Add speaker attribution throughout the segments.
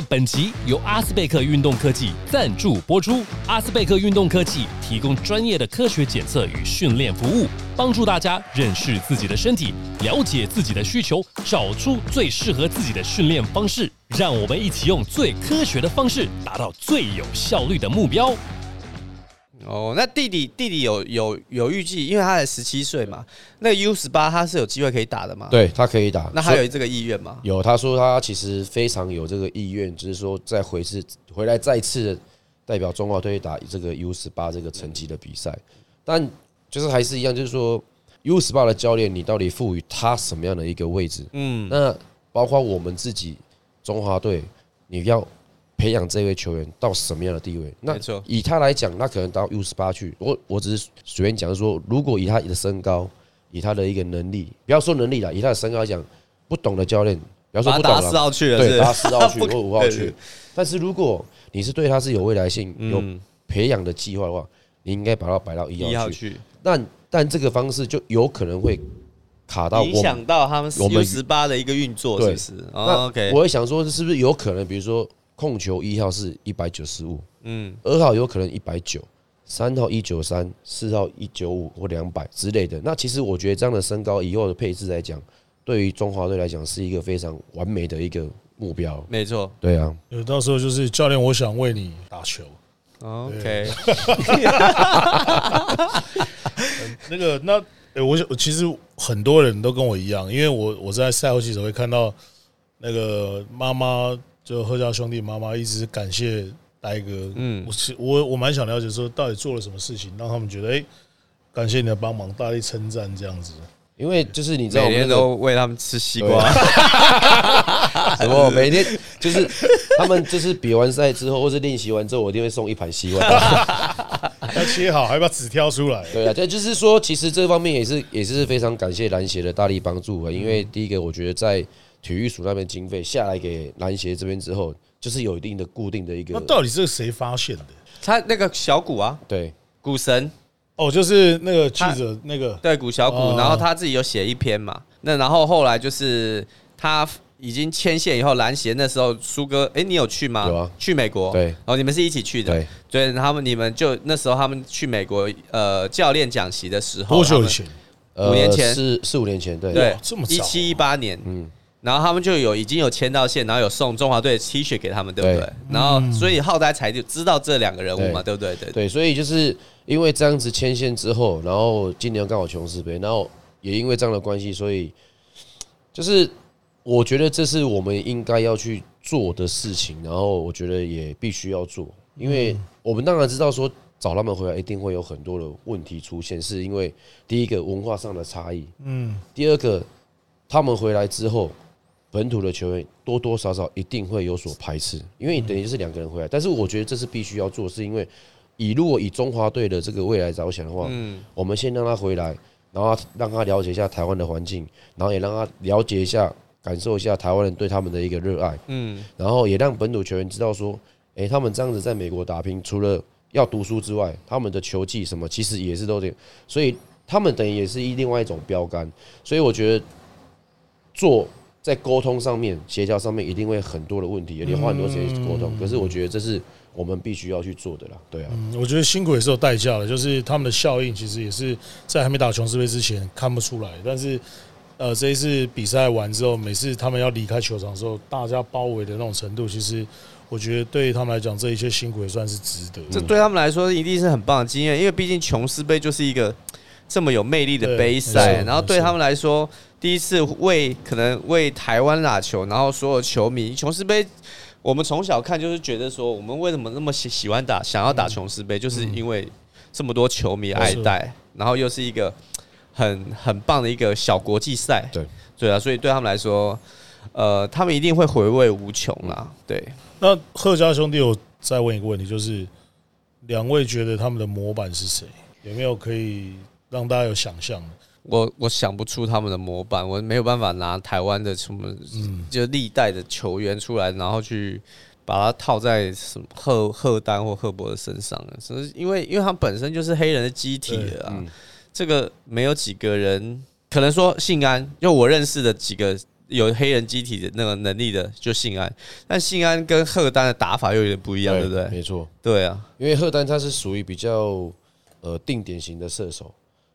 Speaker 1: 本集由阿斯贝克运动科技赞助播出。阿斯贝克运动科技提供专业的科学检测与训练服务，帮助大家认识自己的身体，了解自己的需求，找出最适合自己的训练方式。让我们一起用最科学的方式，达到最有效率的目标。
Speaker 2: 哦，那弟弟弟弟有有有预计，因为他才十七岁嘛，那 U 十八他是有机会可以打的嘛？
Speaker 3: 对他可以打。
Speaker 2: 那他有这个意愿吗？
Speaker 3: 有，他说他其实非常有这个意愿，就是说再回次回来再次代表中华队打这个 U 十八这个成绩的比赛。但就是还是一样，就是说 U 十八的教练，你到底赋予他什么样的一个位置？嗯，那包括我们自己中华队，你要。培养这位球员到什么样的地位？那以他来讲，那可能到 U 十八去。我我只是随便讲说，如果以他的身高，以他的一个能力，不要说能力了，以他的身高来讲，不懂的教练，比方说不懂
Speaker 2: 了，四号去了，
Speaker 3: 对，打四号去或 五号去。但是如果你是对他是有未来性、有培养的计划的话，你应该把他摆到一号去。那但这个方式就有可能会卡到
Speaker 2: 影响到他们 U 十八的一个运作，是不是？
Speaker 3: 那 OK，我会想说，是不是有可能，比如说。控球一号是一百九十五，嗯，二号有可能一百九，三号一九三，四号一九五或两百之类的。那其实我觉得这样的身高以后的配置来讲，对于中华队来讲是一个非常完美的一个目标。
Speaker 2: 没错，
Speaker 3: 对啊，
Speaker 4: 有到时候就是教练，我想为你打球。
Speaker 2: OK，
Speaker 4: 那个那我想其实很多人都跟我一样，因为我我在赛后记者会看到那个妈妈。就贺家兄弟妈妈一直感谢呆哥，嗯，我我我蛮想了解说到底做了什么事情，让他们觉得哎，感谢你的帮忙，大力称赞这样子。
Speaker 3: 因为就是你知道，
Speaker 2: 每天都喂他们吃西瓜，
Speaker 3: 什么每天就是他们就是比完赛之后或是练习完之后，我一定会送一盘西瓜，
Speaker 4: 要切好，还要把籽挑出来。
Speaker 3: 对啊，这就是说，其实这方面也是也是非常感谢篮协的大力帮助啊。因为第一个，我觉得在体育署那边经费下来给篮协这边之后，就是有一定的固定的一个。
Speaker 4: 那到底是谁发现的？
Speaker 2: 他那个小鼓啊，
Speaker 3: 对，
Speaker 2: 股神
Speaker 4: 哦，就是那个记者那个
Speaker 2: 对谷小鼓，然后他自己有写一篇嘛。那然后后来就是他已经牵线以后，篮协那时候苏哥，哎，你有去吗？
Speaker 3: 有啊，
Speaker 2: 去美国。
Speaker 3: 对，然
Speaker 2: 后你们是一起去的。
Speaker 3: 对，
Speaker 2: 所以他们你们就那时候他们去美国呃教练讲习的时候，
Speaker 4: 多久以前？
Speaker 2: 五年前，
Speaker 3: 四四五年前，对
Speaker 2: 对，
Speaker 4: 这么
Speaker 2: 一七一八年，嗯。然后他们就有已经有签到线，然后有送中华队的 T 恤给他们，对不对？然后所以浩代才就知道这两个人物嘛，对不对？对
Speaker 3: 对，所以就是因为这样子牵线之后，然后今年刚好琼斯杯，然后也因为这样的关系，所以就是我觉得这是我们应该要去做的事情，然后我觉得也必须要做，因为我们当然知道说找他们回来一定会有很多的问题出现，是因为第一个文化上的差异，嗯，第二个他们回来之后。本土的球员多多少少一定会有所排斥，因为你等于是两个人回来。但是我觉得这是必须要做，是因为以如果以中华队的这个未来着想的话，嗯，我们先让他回来，然后让他了解一下台湾的环境，然后也让他了解一下、感受一下台湾人对他们的一个热爱，嗯，然后也让本土球员知道说，哎，他们这样子在美国打拼，除了要读书之外，他们的球技什么其实也是都得所以他们等于也是一另外一种标杆。所以我觉得做。在沟通上面、协调上面，一定会很多的问题，也得花很多时间沟通。可是我觉得这是我们必须要去做的啦，对啊。
Speaker 4: 我觉得辛苦也是有代价的，就是他们的效应其实也是在还没打琼斯杯之前看不出来。但是，呃，这一次比赛完之后，每次他们要离开球场的时候，大家包围的那种程度，其实我觉得对他们来讲，这一切辛苦也算是值得。
Speaker 2: 这对他们来说一定是很棒的经验，因为毕竟琼斯杯就是一个这么有魅力的杯赛，然后对他们来说。第一次为可能为台湾打球，然后所有球迷琼斯杯，我们从小看就是觉得说，我们为什么那么喜喜欢打，想要打琼斯杯，就是因为这么多球迷爱戴，然后又是一个很很棒的一个小国际赛，
Speaker 3: 对
Speaker 2: 对啊，所以对他们来说，呃，他们一定会回味无穷啦。对，
Speaker 4: 那贺家兄弟，我再问一个问题，就是两位觉得他们的模板是谁？有没有可以让大家有想象？
Speaker 2: 我我想不出他们的模板，我没有办法拿台湾的什么，就历代的球员出来，然后去把它套在什么赫赫丹或赫伯的身上了。只是因为，因为他本身就是黑人的机体啊，这个没有几个人，可能说信安，就我认识的几个有黑人机体的那个能力的，就信安。但信安跟赫丹的打法又有点不一样，对不对？
Speaker 3: 没错，
Speaker 2: 对啊，
Speaker 3: 因为赫丹他是属于比较呃定点型的射手，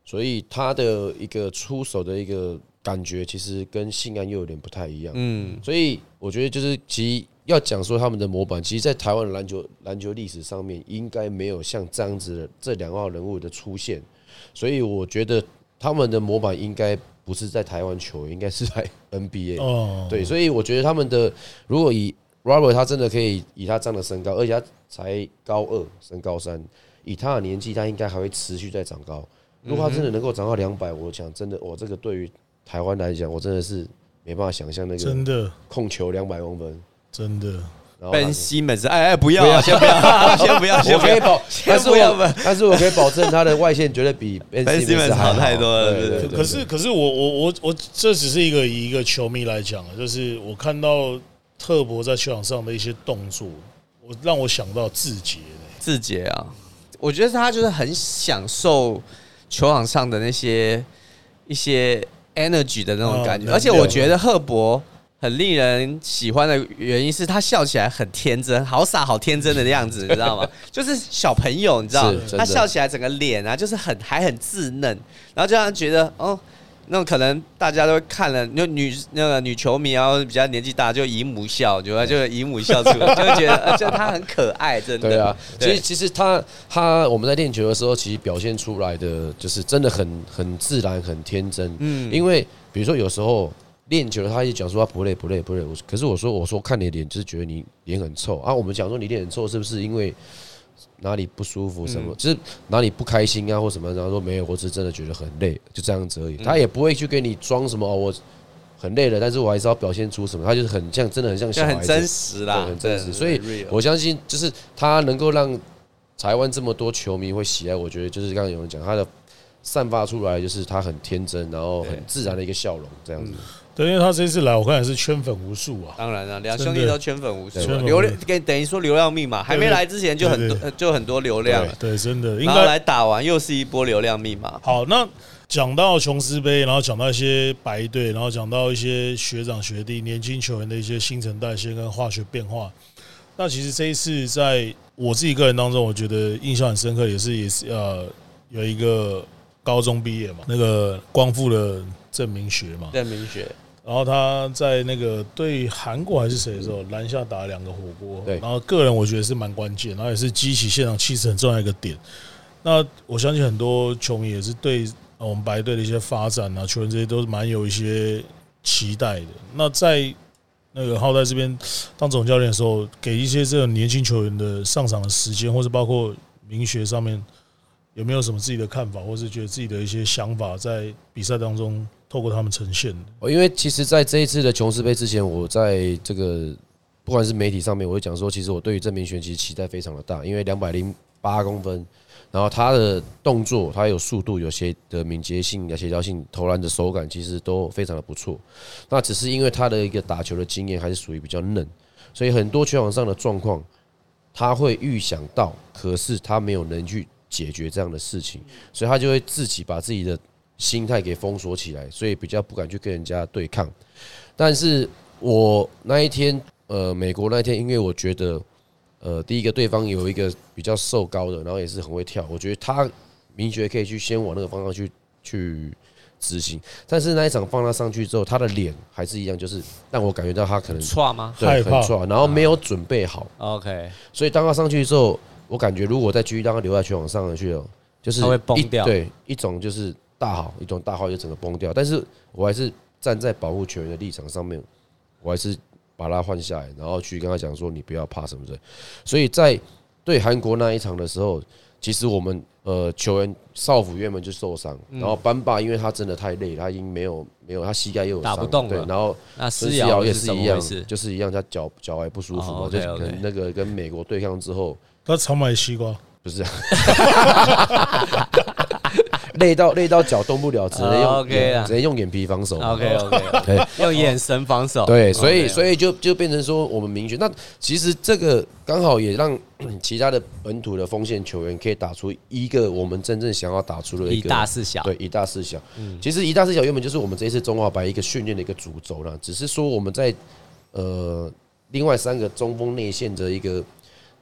Speaker 3: 所以他的一个出手的一个感觉，其实跟信安又有点不太一样。
Speaker 2: 嗯，
Speaker 3: 所以我觉得就是其实要讲说他们的模板，其实，在台湾的篮球篮球历史上面，应该没有像这样子的这两号人物的出现，所以我觉得他们的模板应该不是在台湾球，应该是在 NBA。
Speaker 4: 哦，
Speaker 3: 对，所以我觉得他们的如果以 Robert 他真的可以以他这样的身高，而且他才高二升高三，以他的年纪，他应该还会持续在长高。如果他真的能够涨到两百，我想真的，我这个对于台湾来讲，我真的是没办法想象那个
Speaker 4: 真的。
Speaker 3: 控球两百公分。
Speaker 4: 真的，
Speaker 3: 然后
Speaker 2: 奔西门是哎哎，不要啊，先不要，先不要，先不要。
Speaker 3: 我可以保，
Speaker 2: 先
Speaker 3: 但是我
Speaker 2: 不要
Speaker 3: 但是我可以保证他的外线绝对比 Ben
Speaker 2: Ben Simmons 好。太多了对对
Speaker 4: 可是可是我我我我这只是一个以一个球迷来讲啊，就是我看到特博在球场上的一些动作，我让我想到志杰呢
Speaker 2: 志杰啊，我觉得他就是很享受球场上的那些一些 energy 的那种感觉，
Speaker 4: 哦
Speaker 2: 而且我觉得赫伯很令人喜欢的原因是他笑起来很天真，好傻好天真的样子，你知道吗？就是小朋友，你知道他笑起来整个脸啊，就是很还很稚嫩，然后就让人觉得哦。那种可能大家都看了，就女那个女球迷然后比较年纪大，就姨母笑，就就姨母笑出来，就会觉得，呃就她很可爱，真的。
Speaker 3: 对啊，其
Speaker 2: 对
Speaker 3: 实其实她她我们在练球的时候，其实表现出来的就是真的很很自然、很天真。
Speaker 2: 嗯
Speaker 3: 因为比如说有时候练久了，他一直讲说他不累不累不累，我可是我说我说看你的脸就是觉得你脸很臭啊。我们讲说你脸很臭，是不是因为哪里不舒服什么，就是哪里不开心啊或什么？然后说没有，我只是真的觉得很累，就这样子而已。他也不会去给你装什么哦，我很累了，但是我还是要表现出什么，他就是很像真的很像小孩子，
Speaker 2: 很真实啦，
Speaker 3: 对，很真实。所以我相信，就是他能够让台湾这么多球迷会喜爱，我觉得就是刚刚有人讲，他的散发出来就是他很天真，然后很自然的一个笑容，这样子。
Speaker 4: 对，因为他这次来，我看也是圈粉无数啊。
Speaker 2: 当然了，两兄弟都圈粉无数啊，流量跟等于说流量密码，还没来之前就很多就很多流量了，
Speaker 4: 对，真的应
Speaker 2: 然后
Speaker 4: 该
Speaker 2: 来打完又是一波流量密码。
Speaker 4: 好。那讲到琼斯杯，然后讲到一些白队，然后讲到一些学长学弟、年轻球员的一些新陈代谢跟化学变化。那其实这一次在我自己个人当中，我觉得印象很深刻，也是也是呃有一个高中毕业嘛，那个光复的郑明学嘛，
Speaker 2: 郑明学，
Speaker 4: 然后他在那个对韩国还是谁的时候，篮下打了两个火锅，
Speaker 3: 对。
Speaker 4: 然后个人我觉得是蛮关键，然后也是激起现场气势很重要一个点。那我相信很多球迷也是对呃我们白队的一些发展啊，球员这些都是蛮有一些期待的。那在那个浩在这边当总教练的时候，给一些这种年轻球员的上场的时间，或者包括名学上面，有没有什么自己的看法，或是觉得自己的一些想法，在比赛当中透过他们呈现的？
Speaker 3: 哦因为其实在这一次的琼斯杯之前，我在这个不管是媒体上面，我会讲说，其实我对于郑明轩其实期待非常的大，因为两百零八公分，然后他的动作，他有速度，有些的敏捷性、有协调性、投篮的手感，其实都非常的不错。那只是因为他的一个打球的经验还是属于比较嫩，所以很多球场上的状况，他会预想到，可是他没有能去解决这样的事情，所以他就会自己把自己的心态给封锁起来，所以比较不敢去跟人家对抗。但是我那一天，呃，美国那一天，因为我觉得，呃，第一个对方有一个比较瘦高的，然后也是很会跳，我觉得他明觉可以去先往那个方向去去执行。但是那一场放他上去之后，他的脸还是一样，就是让我感觉到他可能
Speaker 2: 错吗
Speaker 3: 对很错，然后没有准备好。
Speaker 2: ？OK，
Speaker 3: 所以当他上去之后，我感觉如果再继续让他留在球场上去了，就是
Speaker 2: 他会崩
Speaker 3: 一
Speaker 2: 掉
Speaker 3: 对，一种就是大好，一种大好就整个崩掉。但是我还是站在保护球员的立场上面，我还是把他换下来，然后去跟他讲说你不要怕什么的。所以在对韩国那一场的时候，其实我们呃球员少辅原本就受伤，
Speaker 2: 嗯
Speaker 3: 然后班霸因为他真的太累了，他已经没有没有他膝盖又有伤
Speaker 2: 打不动了
Speaker 3: 对，然后
Speaker 2: 那
Speaker 3: 孙
Speaker 2: 思瑶
Speaker 3: 也
Speaker 2: 是
Speaker 3: 一样？就是一样，他脚脚踝不舒服嘛，
Speaker 2: 哦
Speaker 3: 就可能那个跟美国对抗之后，
Speaker 4: 他常买西瓜，
Speaker 3: 不是 累到累到脚动不了，只能用、
Speaker 2: 哦，OK 啦
Speaker 3: 只能用眼皮防守。
Speaker 2: OK OK，
Speaker 3: 对
Speaker 2: 用眼神防守。
Speaker 3: 对，所以所以就就变成说我们明确。那其实这个刚好也让 其他的本土的锋线球员可以打出一个我们真正想要打出的一
Speaker 2: 以
Speaker 3: 个
Speaker 2: 大四小。
Speaker 3: 对，一大四小。其实一大四小原本就是我们这一次中华白一个训练的一个主轴了，只是说我们在呃另外三个中锋内线的一个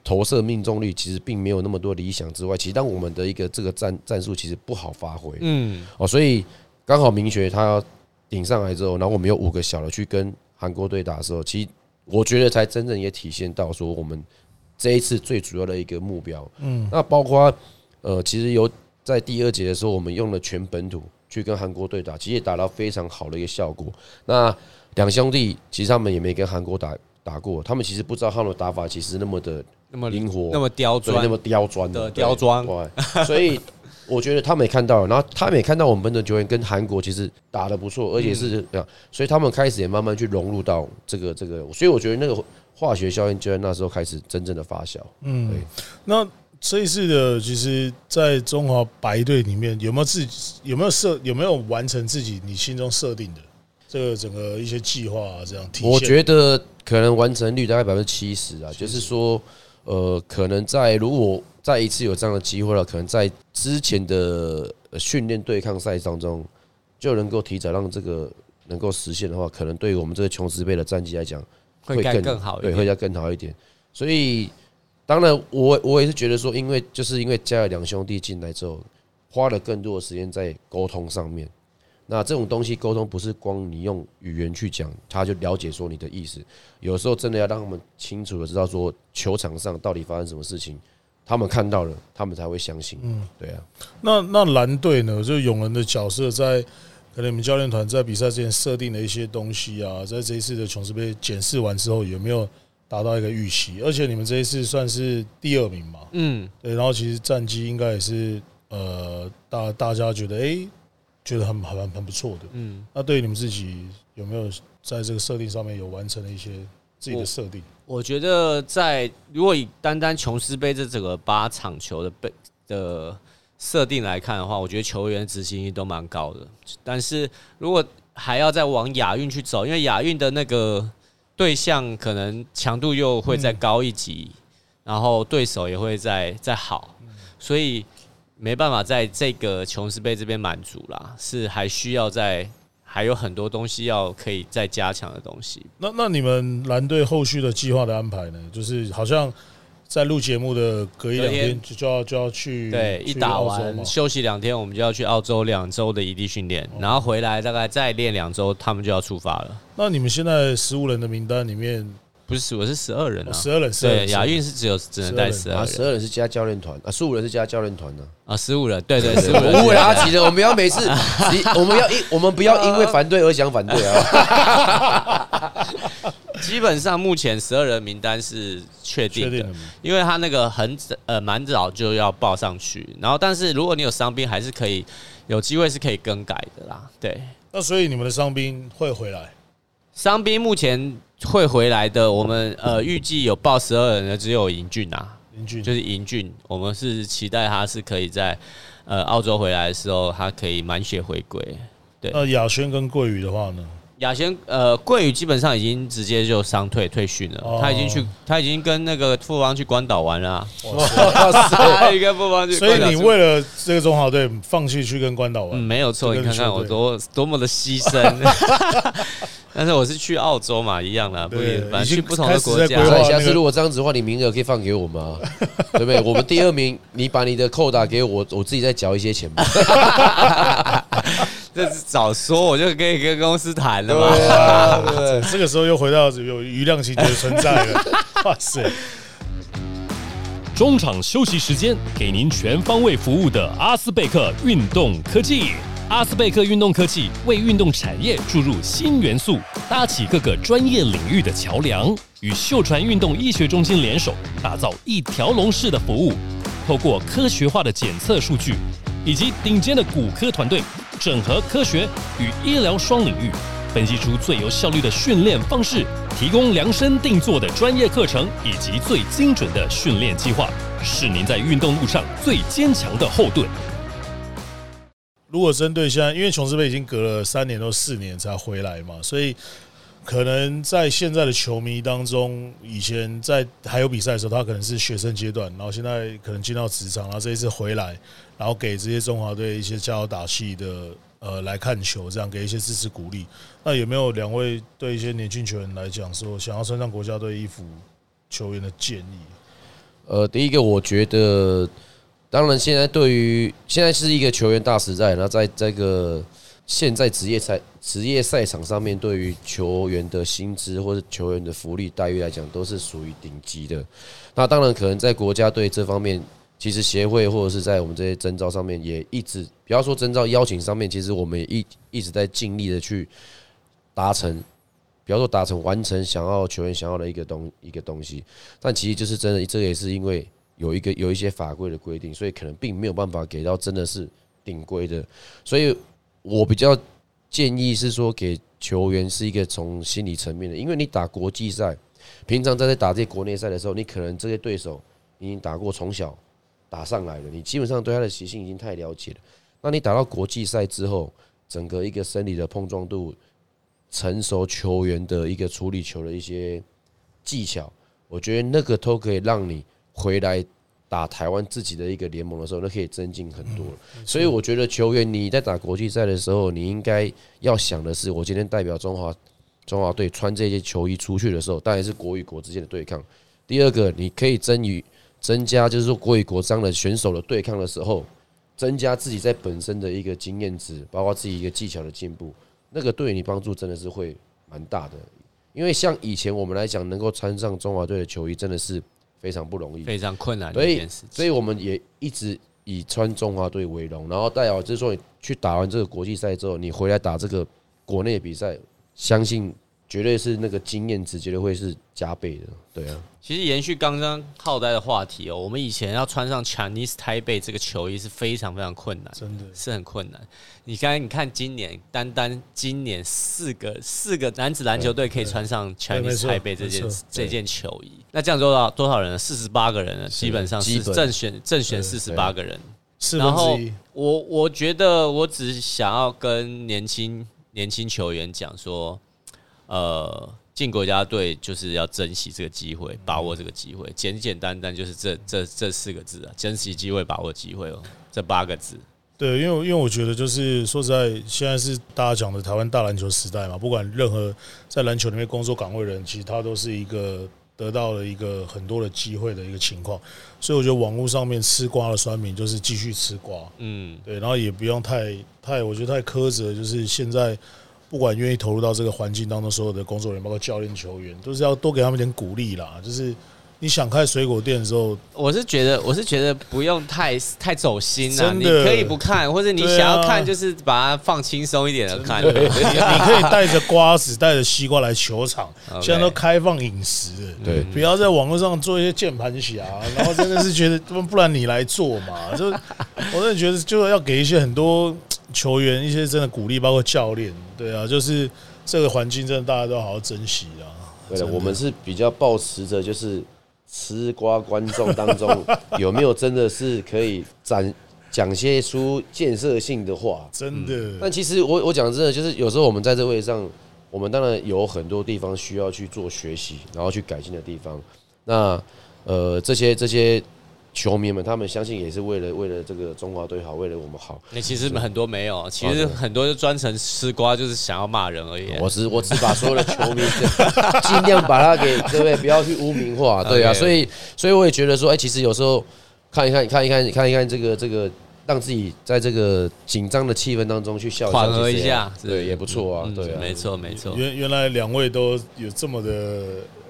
Speaker 3: 投射命中率其实并没有那么多理想之外，其实当我们的一个这个战战术其实不好发挥
Speaker 2: 嗯，
Speaker 3: 哦，所以刚好明学他顶上来之后，然后我们有五个小的去跟韩国队打的时候，其实我觉得才真正也体现到说我们这一次最主要的一个目标。嗯，那包括呃，其实有在第二节的时候，我们用了全本土去跟韩国队打，其实也达到非常好的一个效果。那两兄弟其实他们也没跟韩国打打过，他们其实不知道他们的打法其实那么的
Speaker 2: 那么
Speaker 3: 灵活，
Speaker 2: 那么刁钻，
Speaker 3: 对那么刁钻
Speaker 2: 的刁钻
Speaker 3: 对，所以我觉得他们也看到了，然后他们也看到我们本土球员跟韩国其实打的不错，而且是这样，所以他们开始也慢慢去融入到这个这个，所以我觉得那个化学效应就在那时候开始真正的发酵。
Speaker 4: 嗯，那这一次的，其实，在中华白队里面，有没有自己有没有设有没有完成自己你心中设定的这个整个一些计划啊？这样体现？
Speaker 3: 我觉得可能完成率大概百分之七十啊，就是说，呃，可能在如果再一次有这样的机会了，可能在之前的呃训练对抗赛当中，就能够提早让这个能够实现的话，可能对于我们这个琼斯杯的战绩来讲，
Speaker 2: 会该更好一
Speaker 3: 对，会要更好一点。所以，当然我我也是觉得说，因为就是因为加了两兄弟进来之后，花了更多的时间在沟通上面。那这种东西沟通不是光你用语言去讲，他就了解说你的意思。有时候真的要让他们清楚的知道说球场上到底发生什么事情，他们看到了，他们才会相信。嗯，对啊。
Speaker 4: 那那蓝队呢？就永仁的角色在可能你们教练团在比赛之前设定的一些东西啊，在这一次的琼斯杯检视完之后，有没有达到一个预期？而且你们这一次算是第二名嘛？
Speaker 2: 嗯，
Speaker 4: 对，然后其实战绩应该也是呃，大大家觉得诶，觉得很很很不错的。
Speaker 2: 嗯，
Speaker 4: 那对于你们自己有没有在这个设定上面有完成了一些自己的设定？
Speaker 2: 我觉得在如果以单单琼斯杯这整个八场球的被的设定来看的话，我觉得球员执行力都蛮高的。但是如果还要再往亚运去走，因为亚运的那个对象可能强度又会再高一级，然后对手也会再再好，所以没办法在这个琼斯杯这边满足啦，是还需要在还有很多东西要可以再加强的东西。
Speaker 4: 那那你们蓝队后续的计划的安排呢？就是好像在录节目的隔一两
Speaker 2: 天
Speaker 4: 天就就要就要去
Speaker 2: 对，一打完休息两天，我们就要去澳洲两周的异地训练，然后回来大概再练两周，他们就要出发了。
Speaker 4: 那你们现在十五人的名单里面，
Speaker 2: 不是，我是十二人啊。
Speaker 4: 十二人，12
Speaker 2: 对，亚运是只有只能带十
Speaker 3: 啊，
Speaker 2: 二人
Speaker 3: 十二人是加教练团啊，十五人是加教练团呢。
Speaker 2: 啊，十五人，对对，十五人。
Speaker 3: 不会阿奇的，我们要每次，你我们要因我们不要因为反对而想反对啊。
Speaker 2: 基本上目前十二人名单是确定的？因为他那个很早呃蛮早就要报上去，然后但是如果你有伤兵，还是可以有机会是可以更改的啦。对，
Speaker 4: 那所以你们的伤兵会回来，
Speaker 2: 伤兵目前会回来的，我们呃预计有报十二人的只有尹俊啊，就是尹俊，我们是期待他是可以在呃澳洲回来的时候，他可以满血回归。
Speaker 4: 对那亚轩跟桂宇的话呢？
Speaker 2: 亚贤呃桂宇基本上已经直接就伤退退训了，
Speaker 4: 哦
Speaker 2: 他已经去他已经跟那个富邦去关岛玩了、啊，
Speaker 4: 哇塞
Speaker 2: 他已经跟富邦去
Speaker 4: 所以。你为了这个中华队放弃去跟关岛
Speaker 2: 嗯，
Speaker 4: 玩，
Speaker 2: 没有错，你看看我多多么的牺牲。但是我是去澳洲嘛，一样的，不
Speaker 4: 对
Speaker 2: 一反正去不同的国家
Speaker 4: 开始在规。划
Speaker 3: 下次如果这样子的话，你名额可以放给我们啊，对不对？我们第二名，你把你的扣打给我，我自己再缴一些钱吧。
Speaker 2: 这是早说，我就可以跟公司谈了嘛。
Speaker 3: 对啊，对不对？
Speaker 4: 这个时候又回到有余量情节存在了，哇塞！
Speaker 1: 中场休息时间，给您全方位服务的阿斯贝克运动科技。阿斯贝克运动科技为运动产业注入新元素，搭起各个专业领域的桥梁，与秀传运动医学中心联手，打造一条龙式的服务。透过科学化的检测数据，以及顶尖的骨科团队，整合科学与医疗双领域，分析出最有效率的训练方式，提供量身定做的专业课程以及最精准的训练计划，是您在运动路上最坚强的后盾。
Speaker 4: 如果针对现在，因为琼斯杯已经隔了三年到四年才回来嘛，所以可能在现在的球迷当中，以前在还有比赛的时候，他可能是学生阶段，然后现在可能进到职场，然后这一次回来，然后给这些中华队一些加油打气的呃来看球，这样给一些支持鼓励。那有没有两位对一些年轻球员来讲说，想要穿上国家队衣服球员的建议？
Speaker 3: 呃，第一个我觉得，当然现在对于现在是一个球员大时代，那在这个现在职业赛职业赛场上面，对于球员的薪资或者球员的福利待遇来讲，都是属于顶级的。那当然可能在国家队这方面，其实协会或者是在我们这些征召上面，也一直不要说征召邀请上面，其实我们也一一直在尽力的去达成。比方说达成完成想要球员想要的一个东一个东西，但其实就是真的，这也是因为有一个有一些法规的规定，所以可能并没有办法给到真的是顶规的。所以我比较建议是说，给球员是一个从心理层面的，因为你打国际赛，平常在在打这些国内赛的时候，你可能这些对手已经打过，从小打上来了，你基本上对他的习性已经太了解了。那你打到国际赛之后，整个一个身体的碰撞度。成熟球员的一个处理球的一些技巧，我觉得那个都可以让你回来打台湾自己的一个联盟的时候，那可以增进很多。所以我觉得球员你在打国际赛的时候，你应该要想的是，我今天代表中华中华队穿这些球衣出去的时候，当然是国与国之间的对抗。第二个，你可以增与增加，就是说国与国这样的选手的对抗的时候，增加自己在本身的一个经验值，包括自己一个技巧的进步。那个对你帮助真的是会蛮大的，因为像以前我们来讲，能够穿上中华队的球衣真的是非常不容易，
Speaker 2: 非常困难的一件事。
Speaker 3: 所以我们也一直以穿中华队为荣。然后代表就是说，你去打完这个国际赛之后，你回来打这个国内比赛，相信。绝对是那个经验值，绝对会是加倍的，对啊。
Speaker 2: 其实延续刚刚浩代的话题哦，我们以前要穿上 Chinese Taipei 这个球衣是非常非常困难，
Speaker 4: 真的
Speaker 2: 是很困难。你刚才你看今年单单今年四个四个男子篮球队可以穿上 Chinese Taipei 这件这件球衣，那这样多少多少人？四十八个人呢，基本上是正选正选四十八个人。
Speaker 4: 然后
Speaker 2: 我我觉得我只想要跟年轻年轻球员讲说。呃，进国家队就是要珍惜这个机会，把握这个机会，简简单单就是这这这四个字啊，珍惜机会，把握机会哦，这八个字。
Speaker 4: 对，因为因为我觉得就是说实在，现在是大家讲的台湾大篮球时代嘛，不管任何在篮球里面工作岗位人，其实他都是一个得到了一个很多的机会的一个情况，所以我觉得网络上面吃瓜的酸民就是继续吃瓜，嗯，对，然后也不用太太，我觉得太苛责，就是现在。不管愿意投入到这个环境当中，所有的工作人员，包括教练、球员，都是要多给他们点鼓励啦。就是你想开水果店的时候，
Speaker 2: 我是觉得，我是觉得不用太太走心了。你可以不看，或者你想要看，就是把它放轻松一点的看。你
Speaker 4: 可以带着瓜子、带着西瓜来球场，现在都开放饮食。
Speaker 3: 对，
Speaker 4: 不要在网络上做一些键盘侠，然后真的是觉得，不然你来做嘛？就我真的觉得，就要给一些很多。球员一些真的鼓励，包括教练，对啊，就是这个环境真的大家都好好珍惜啊。
Speaker 3: 对，我们是比较抱持着就是吃瓜观众当中 有没有真的是可以展讲些出建设性的话，
Speaker 4: 真的。
Speaker 3: 但其实我我讲真的，就是有时候我们在这位上，我们当然有很多地方需要去做学习，然后去改进的地方。那呃，这些这些。球迷们，他们相信也是为了为了这个中华队好，为了我们好。
Speaker 2: 那其实很多没有，其实很多就专程吃瓜，就是想要骂人而已。
Speaker 3: 我只我只把所有的球迷 尽量把他给对不对？不要去污名化，对啊。所以所以我也觉得说，哎，其实有时候看一看看一看看一看这个这个，让自己在这个紧张的气氛当中去笑
Speaker 2: 缓和一下，
Speaker 3: 对，也不错啊。对，
Speaker 2: 没错没错。
Speaker 4: 原原来两位都有这么的。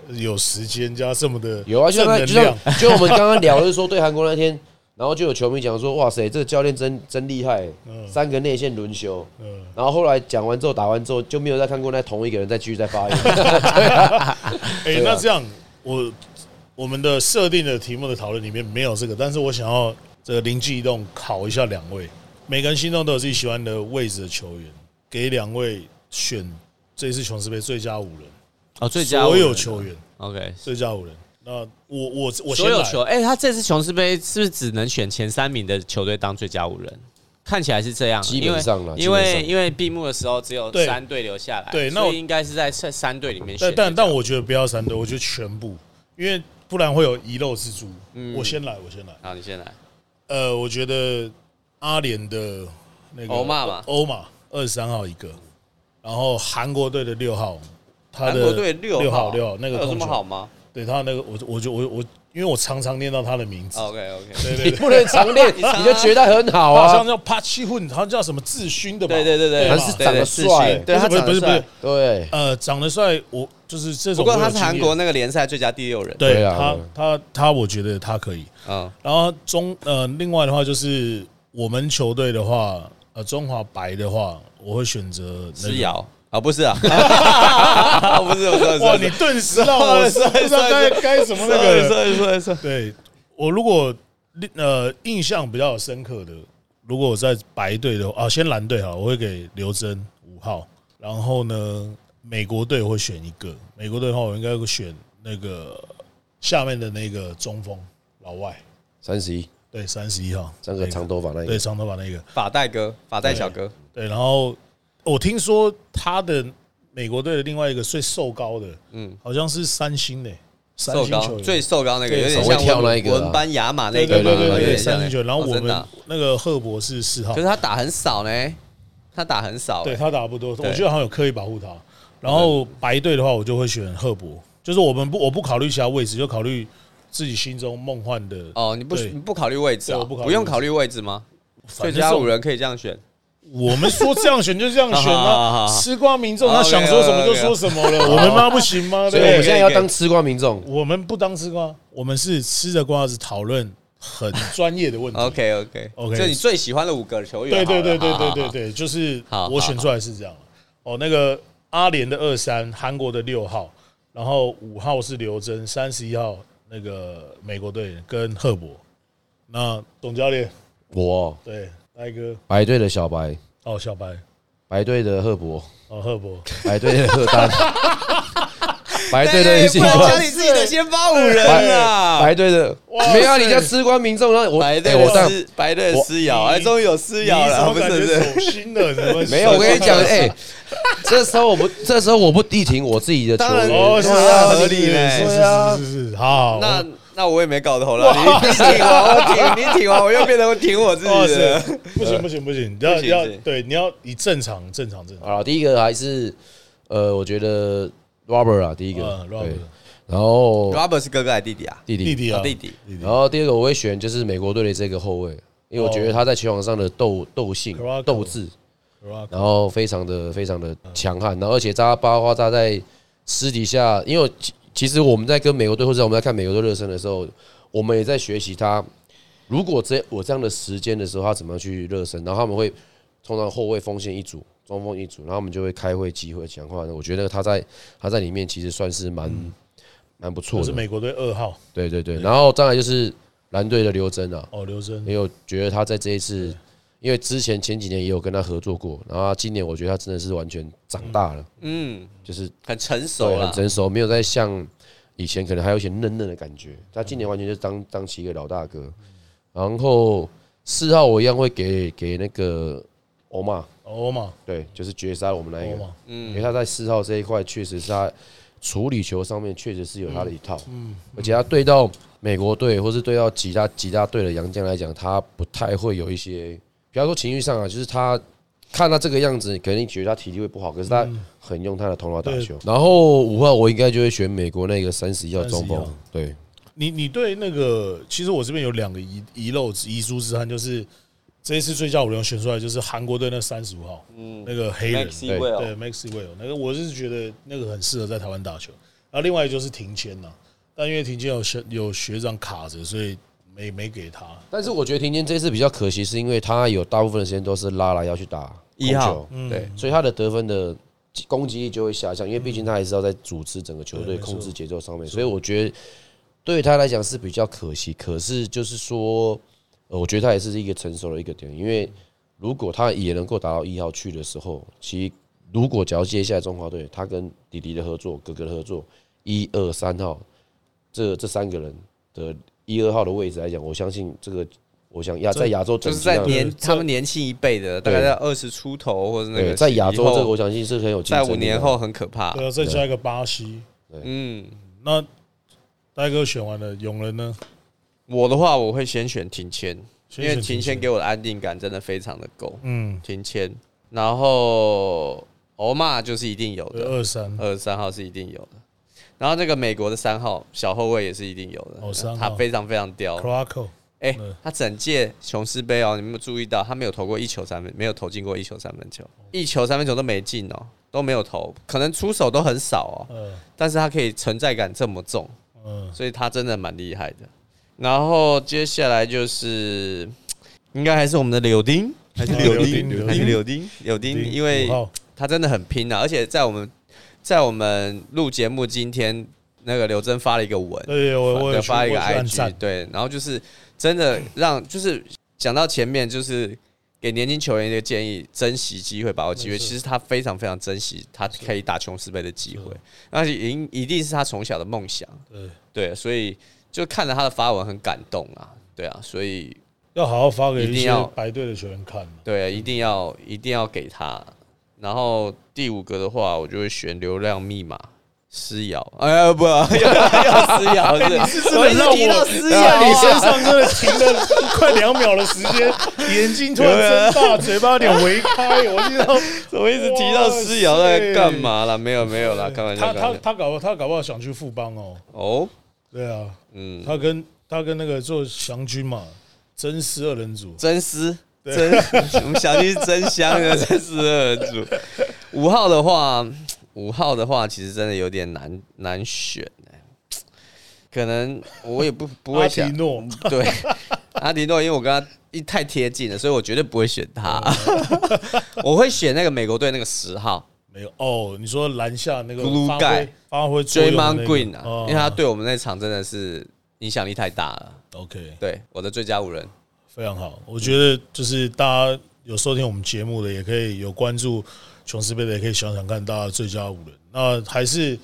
Speaker 4: 有时间加这么的
Speaker 3: 有啊，就就像就我们刚刚聊的是说对韩国那天，然后就有球迷讲说哇塞，这个教练真真厉害，三个内线轮休，然后后来讲完之后打完之后就没有再看过那同一个人再继续再发言。
Speaker 4: 哎，那这样我我们的设定的题目的讨论里面没有这个，但是我想要这个灵机一动考一下两位，每个人心中都有自己喜欢的位置的球员，给两位选这一次琼斯杯最佳五人。
Speaker 2: 哦，最佳
Speaker 4: 所有球员
Speaker 2: ，OK，
Speaker 4: 最佳五人。那我我我
Speaker 2: 所有球，哎，他这次琼斯杯是不是只能选前三名的球队当最佳五人？看起来是这样，
Speaker 3: 基本上了
Speaker 2: 因为因为闭幕的时候只有三队留下来，
Speaker 4: 对那我
Speaker 2: 应该是在这三队里面选
Speaker 4: 但。但但我觉得不要三队，我觉得全部，因为不然会有遗漏之处。
Speaker 2: 嗯
Speaker 4: 我先来，我先来。
Speaker 2: 好，你先来。
Speaker 4: 呃，我觉得阿联的那个
Speaker 2: 欧马嘛
Speaker 4: 欧马二十三号一个，然后韩国队的六号，他的
Speaker 2: 韩国队六
Speaker 4: 六
Speaker 2: 号
Speaker 4: 号六号那个
Speaker 2: 有这
Speaker 4: 控球。
Speaker 2: 么好吗？
Speaker 4: 对他那个我我就我我，因为我常常念到他的名字
Speaker 2: ，？OK OK，
Speaker 4: 对对对，
Speaker 3: 你不能 常念，
Speaker 2: 你
Speaker 3: 就觉得很好啊。
Speaker 4: 好像叫帕奇混，好像叫什么智勋的吧？
Speaker 2: 对对对对，
Speaker 4: 吧？
Speaker 3: 还是长得帅。
Speaker 2: 对他
Speaker 4: 不是
Speaker 2: 长得帅
Speaker 4: 不是。不是。
Speaker 3: 对，
Speaker 4: 呃，长得帅，我就是这种。
Speaker 2: 不过他是韩国，那个联赛最佳第六人。
Speaker 4: 对
Speaker 3: 对啊。
Speaker 4: 他他他，我觉得他可以。
Speaker 2: 啊，
Speaker 4: 然后中呃，另外的话就是我们球队的话，呃，中华白的话，我会选择那个
Speaker 2: 施瑶啊，不是啊，不是，不是，
Speaker 4: 哇，你顿时让我不知道该该什么那个。对我如果呃印象比较深刻的，如果我在白队的话啊，先蓝队哈，我会给刘真五号，然后呢，美国队我会选一个，美国队的话，我应该会选那个下面的那个中锋老外，
Speaker 3: 三十一，
Speaker 4: 对，三十一号，
Speaker 3: 那个长头发那个。
Speaker 4: 对，长头发那个，
Speaker 2: 发带哥，发带小哥，
Speaker 4: 对，然后我听说他的美国队的另外一个最瘦高的，
Speaker 2: 嗯，
Speaker 4: 好像是三星的、三
Speaker 2: 瘦高
Speaker 4: 星球员，
Speaker 2: 最瘦高那个，有点像文
Speaker 3: 跳那一个啊
Speaker 2: 文班亚马那个，
Speaker 4: 对对对三星球员。然后我们那个赫伯是四号
Speaker 2: 可，是他打很少呢，他打很少，
Speaker 4: 对
Speaker 2: 欸
Speaker 4: 他打不多，我觉得好像有刻意保护他。然后白队的话，我就会选赫伯，就是我们不我不考虑其他位置，就考虑自己心中梦幻的。
Speaker 2: 哦，你不你不考虑位置啊？
Speaker 4: 不考虑
Speaker 2: 不用考虑位置吗？最佳五人可以这样选，
Speaker 4: 我们说这样选就这样选
Speaker 2: 好好好
Speaker 4: 啊，吃瓜民众他想说什么就说什么了，我们妈不行吗？
Speaker 3: 所以我们现在要当吃瓜民众。
Speaker 4: 我们不当吃瓜，我们是吃着瓜子讨论很专业的问题。
Speaker 2: OK OK
Speaker 4: OK
Speaker 2: 就你最喜欢的五个球员
Speaker 4: 对对对对对对对，就是我选出来是这样。哦，那个阿联的二三，韩国的六号，然后五号是刘真，三十一号那个美国队跟赫伯。那董教练，
Speaker 3: 我
Speaker 4: 对，来一个
Speaker 3: 白队的小白，
Speaker 4: 哦，小白，
Speaker 3: 白队的赫伯，
Speaker 4: 哦，赫伯，
Speaker 3: 白队的赫丹，白队的
Speaker 2: 对
Speaker 3: 进攻
Speaker 2: 不然讲，你自己的先发五人啊，
Speaker 3: 白队的
Speaker 4: 哇
Speaker 3: 没有啊，
Speaker 4: 塞
Speaker 3: 你叫吃瓜民众，然后我
Speaker 2: 白队
Speaker 3: 哎我当
Speaker 2: 的施白队的
Speaker 3: 我
Speaker 2: 施瑶，哎，终于有施
Speaker 4: 你
Speaker 2: 瑶了，不是不
Speaker 4: 感觉
Speaker 2: 是？
Speaker 4: 走心了？怎么
Speaker 3: 没有，我跟你讲，哎，这时候我不，这时候我不力挺我自己的球
Speaker 2: 当然
Speaker 3: 员，
Speaker 4: 哦，是
Speaker 2: 对啊
Speaker 4: 啊，
Speaker 2: 合理嘞。
Speaker 4: 是
Speaker 3: 啊
Speaker 4: 是是是是，好，好
Speaker 2: 那那我也没搞头了，你你挺完我挺，你挺完我又变成我挺我自己
Speaker 4: 哇
Speaker 2: 的，，
Speaker 4: 不行不行不行，你要要对，你要以正常正常正常。
Speaker 3: 啊，第一个还是呃，我觉得 Robert 啊，第一个
Speaker 4: Robert，
Speaker 3: 然后
Speaker 2: Robert 是哥哥还是弟弟啊？
Speaker 3: 弟弟，
Speaker 4: 弟弟啊，
Speaker 2: 哦弟弟，
Speaker 4: 弟弟
Speaker 3: 然后第二个我会选就是美国队的这个后卫，因为我觉得他在球场上的斗斗性、斗志，然后非常的非常的强悍，然后而且扎巴花扎在私底下，因为其其实我们在跟美国队或者我们在看美国队热身的时候，我们也在学习他，如果这我这样的时间的时候，他怎么样去热身，然后他们会通常后卫锋线一组，中锋一组，然后我们就会开会集会讲话。我觉得他在他在里面其实算是蛮蛮不错的，
Speaker 4: 我是美国队二号。
Speaker 3: 对对对。然后再来就是蓝队的刘真啊，
Speaker 4: 哦，刘真。
Speaker 3: 也有觉得他在这一次，因为之前前几年也有跟他合作过，然后他今年我觉得他真的是完全长大了，
Speaker 2: 嗯，
Speaker 3: 就是
Speaker 2: 很成熟
Speaker 3: 对
Speaker 2: 了
Speaker 3: 很，成熟，没有再像以前可能还有一些嫩嫩的感觉。他今年完全就是当当起一个老大哥。然后四号我一样会给给那个欧玛，
Speaker 4: 欧嘛，
Speaker 3: 对，就是绝杀我们那一个，
Speaker 4: 欧嘛，
Speaker 3: 因为他在四号这一块确实是他处理球上面确实是有他的一套，
Speaker 4: 嗯，
Speaker 3: 而且他对到美国队或是对到其他其他队的洋将来讲，他不太会有一些，比方说情绪上啊，就是他看他这个样子，可能你觉得他体力会不好，可是他很用他的头脑打球。然后五号我应该就会选美国那个三十一号中锋，对，
Speaker 4: 你你对那个，其实我这边有两个遗遗漏遗珠之憾，就是这一次最佳五人选出来就是韩国队那三十五号，
Speaker 2: 嗯。
Speaker 4: 那个黑人
Speaker 2: ，，Maxi
Speaker 3: 对
Speaker 2: Will，
Speaker 4: 对 Maxi Will，那个我是觉得那个很适合在台湾打球。然后另外一个就是庭谦呐，但因为庭谦有学有学长卡着，所以没没给他。
Speaker 3: 但是我觉得庭坚这次比较可惜，是因为他有大部分的时间都是拉拉要去打
Speaker 2: 一号
Speaker 3: 对，所以他的得分的攻击力就会下降，因为毕竟他还是要在组织整个球队、控制节奏上面，所以我觉得对他来讲是比较可惜。可是就是说，呃，我觉得他也是一个成熟的一个点，因为如果他也能够打到一号去的时候，其实如果只要接下来中华队他跟弟弟的合作、哥哥的合作，一二三号这这三个人的一二号的位置来讲，我相信这个。我我想亚在亚洲
Speaker 2: 就是在年他们年轻一辈的，大概在二十出头或者那个
Speaker 3: 在亚洲这个，我相信是很有竞
Speaker 2: 在五年后，很可怕。
Speaker 4: 对啊，再加一个巴西。
Speaker 2: 嗯，
Speaker 4: 那呆哥选完了，永仁呢？
Speaker 2: 我的话我会先选庭谦，因为庭谦给我的安定感真的非常的够。
Speaker 4: 嗯，
Speaker 2: 庭谦，然后欧玛就是一定有的，
Speaker 4: 二三
Speaker 2: 二十三号是一定有的。然后这个美国的三号小后卫也是一定有的，
Speaker 4: 哦
Speaker 2: 他非常非常刁。
Speaker 4: c r a c o
Speaker 2: 哎、
Speaker 4: 对
Speaker 2: 他整届琼斯杯哦，你们有没有注意到他没有投过一球三分，没有投进过一球三分球，一球三分球都没进哦，都没有投，可能出手都很少哦，
Speaker 4: 嗯。
Speaker 2: 但是他可以存在感这么重，
Speaker 4: 嗯，
Speaker 2: 所以他真的蛮厉害的。然后接下来就是应该还是我们的柳丁，还是柳
Speaker 4: 哦柳丁？
Speaker 2: 丁，还是柳丁，柳丁，因为他真的很拼啊，而且在我们在我们录节目今天，那个刘真发了一个文，
Speaker 4: 对，我我
Speaker 2: 发了一个 IG，对，然后就是真的让就是讲到前面就是。给年轻球员一个建议，珍惜机会，把握机会。其实他非常非常珍惜他可以打琼斯杯的机会，那一定一定是他从小的梦想。
Speaker 4: 对，
Speaker 2: 对，所以就看着他的发文很感动啊，对啊，所以
Speaker 4: 要好好发给一
Speaker 2: 定要
Speaker 4: 白队的球员看。
Speaker 2: 对，一定要一定要给他。然后第五个的话，我就会选流量密码施瑶。哎呀，不 要要施瑶，是
Speaker 4: 真的
Speaker 2: 我一直
Speaker 4: 让我
Speaker 2: 提到施
Speaker 4: 在
Speaker 2: 瑶
Speaker 4: 你身
Speaker 2: 啊。
Speaker 4: 上真的停了快两秒的时间，眼睛突然睁大，嘴巴有点微开，我听到
Speaker 2: 怎么一直提到施瑶在干嘛啦？没有没有啦，开玩笑。
Speaker 4: 他他他搞不他搞不好想去富邦哦，
Speaker 2: 哦，
Speaker 4: 对啊，
Speaker 2: 嗯，
Speaker 4: 他跟他跟那个做祥军嘛，真丝二人组，
Speaker 2: 真丝真，我们小区是真香的真丝二人组。五号的话，五号的话，其实真的有点难难选欸。可能我也不不会
Speaker 4: 阿
Speaker 2: 想对，阿迪诺，因为我跟他一太贴近了，所以我绝对不会选他。我会选那个美国队那个十号。
Speaker 4: 没有哦，你说篮下那个
Speaker 2: guy
Speaker 4: 挥发挥作用的
Speaker 2: Draymond
Speaker 4: 那个
Speaker 2: Green 啊，
Speaker 4: 哦。
Speaker 2: 因为他对我们那场真的是影响力太大了。
Speaker 4: OK
Speaker 2: 对，我的最佳五人，
Speaker 4: 非常好，我觉得就是大家有收听我们节目的，也可以有关注琼斯杯的，也可以想想看大家最佳五人。那还是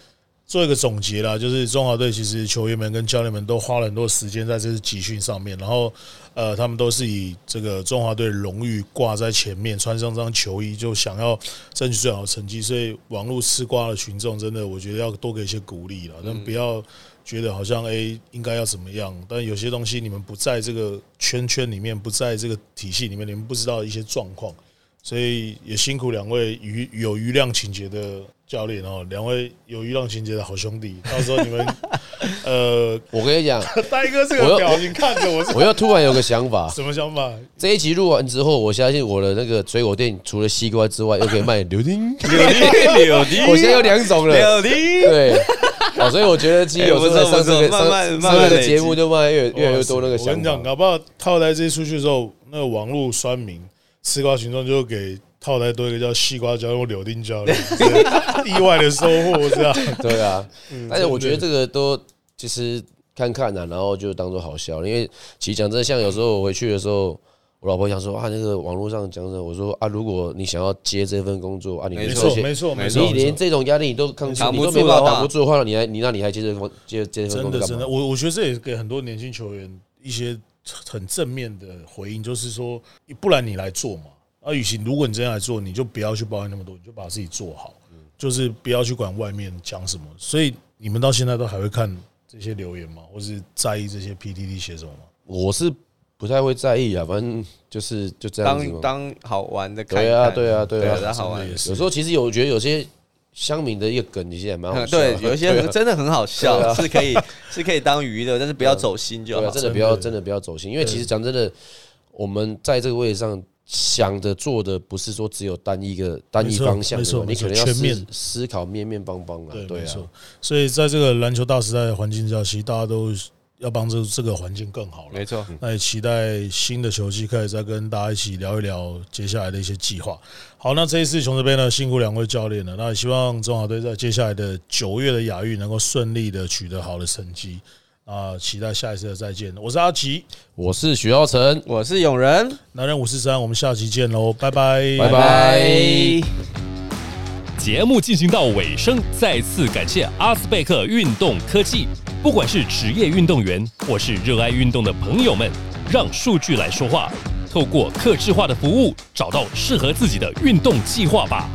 Speaker 4: 做一个总结啦，就是中华队其实球员们跟教练们都花了很多时间在这次集训上面，然后呃，他们都是以这个中华队荣誉挂在前面，穿上这张球衣就想要争取最好的成绩，所以网络吃瓜的群众真的我觉得要多给一些鼓励了，但不要。觉得好像诶应该要怎么样，但有些东西你们不在这个圈圈里面，不在这个体系里面，你们不知道一些状况，所以也辛苦两位余有余量情节的教练哦，两位有余量情节的好兄弟，到时候你们 呃，
Speaker 3: 我跟你讲，
Speaker 4: 呆哥这个表情看着我是
Speaker 3: 我又突然有个想法，
Speaker 4: 什么想法？
Speaker 3: 这一集录完之后，我相信我的那个水果店除了西瓜之外，又可以卖柳丁。
Speaker 2: 柳丁，柳丁。
Speaker 3: 我现在有两种了，
Speaker 2: 柳丁，
Speaker 3: 对，哦，所以我觉得其实有时候
Speaker 2: 慢慢
Speaker 3: 上
Speaker 2: 慢慢累积
Speaker 3: 上这个节目就慢慢越越来越多那个想
Speaker 4: 我跟你讲，搞不好套台这一出去之后，那个网络酸民吃瓜群众就给套台多一个叫西瓜教练或柳丁教练，意外的收获这样。
Speaker 3: 对啊，
Speaker 2: 嗯
Speaker 3: 但是我觉得这个都其实看看啊，然后就当做好笑。因为其实讲真的，像有时候我回去的时候，我老婆想说啊，那个网络上讲什么，我说啊，如果你想要接这份工作啊，你
Speaker 2: 没
Speaker 4: 错没错
Speaker 2: 没错，
Speaker 3: 你连这种压力你都扛
Speaker 2: 扛
Speaker 3: 你都没办法
Speaker 2: 不住的话
Speaker 3: 挡不住的话，你还你那你还接这份接接这份
Speaker 4: 真的真的，
Speaker 3: 工作干嘛？
Speaker 4: 我我觉得这也给很多年轻球员一些很正面的回应，就是说，不然你来做嘛。啊，与其如果你真的来做，你就不要去抱怨那么多，你就把自己做好，就是不要去管外面讲什么。所以你们到现在都还会看这些留言吗？或是在意这些 PDD 写什么吗？
Speaker 3: 我是不太会在意啊，反正就是就这样子嘛
Speaker 2: 当。当好玩的看看，
Speaker 3: 对啊对啊对啊
Speaker 2: 当好玩
Speaker 4: 也是
Speaker 3: 有时候其实有我觉得有些乡民的一个梗，其实也蛮好笑
Speaker 2: 对。有一些真的很好
Speaker 3: 对
Speaker 2: 笑，
Speaker 3: 啊
Speaker 2: 是可以是可以当娱乐，但是不要走心就
Speaker 3: 对啊，
Speaker 2: 好。
Speaker 3: 真的不要
Speaker 4: 真的
Speaker 3: 不要走心，因为其实讲真的，我们在这个位置上想的做的不是说只有单一个单一方向的嘛，你
Speaker 4: 没错没错
Speaker 3: 可能要思
Speaker 4: 全面
Speaker 3: 思考面面帮帮啊
Speaker 4: 对，，
Speaker 3: 对啊
Speaker 4: 没错，。所以在这个篮球大时代的环境下，其实大家都要帮助这个环境更好了。
Speaker 2: 没错，
Speaker 4: 那也期待新的球季开始再跟大家一起聊一聊接下来的一些计划。好，那这一次琼斯杯呢，辛苦两位教练了。那也希望中华队在接下来的九月的亚运能够顺利的取得好的成绩。啊，期待下一次的再见。我是阿奇，
Speaker 3: 我是许耀成，
Speaker 2: 我是永仁，
Speaker 4: 男人五四三，我们下期见喽，拜拜，
Speaker 3: 拜拜
Speaker 1: 节目进行到尾声，再次感谢阿斯贝克运动科技。不管是职业运动员或是热爱运动的朋友们，让数据来说话。透过客制化的服务，找到适合自己的运动计划吧。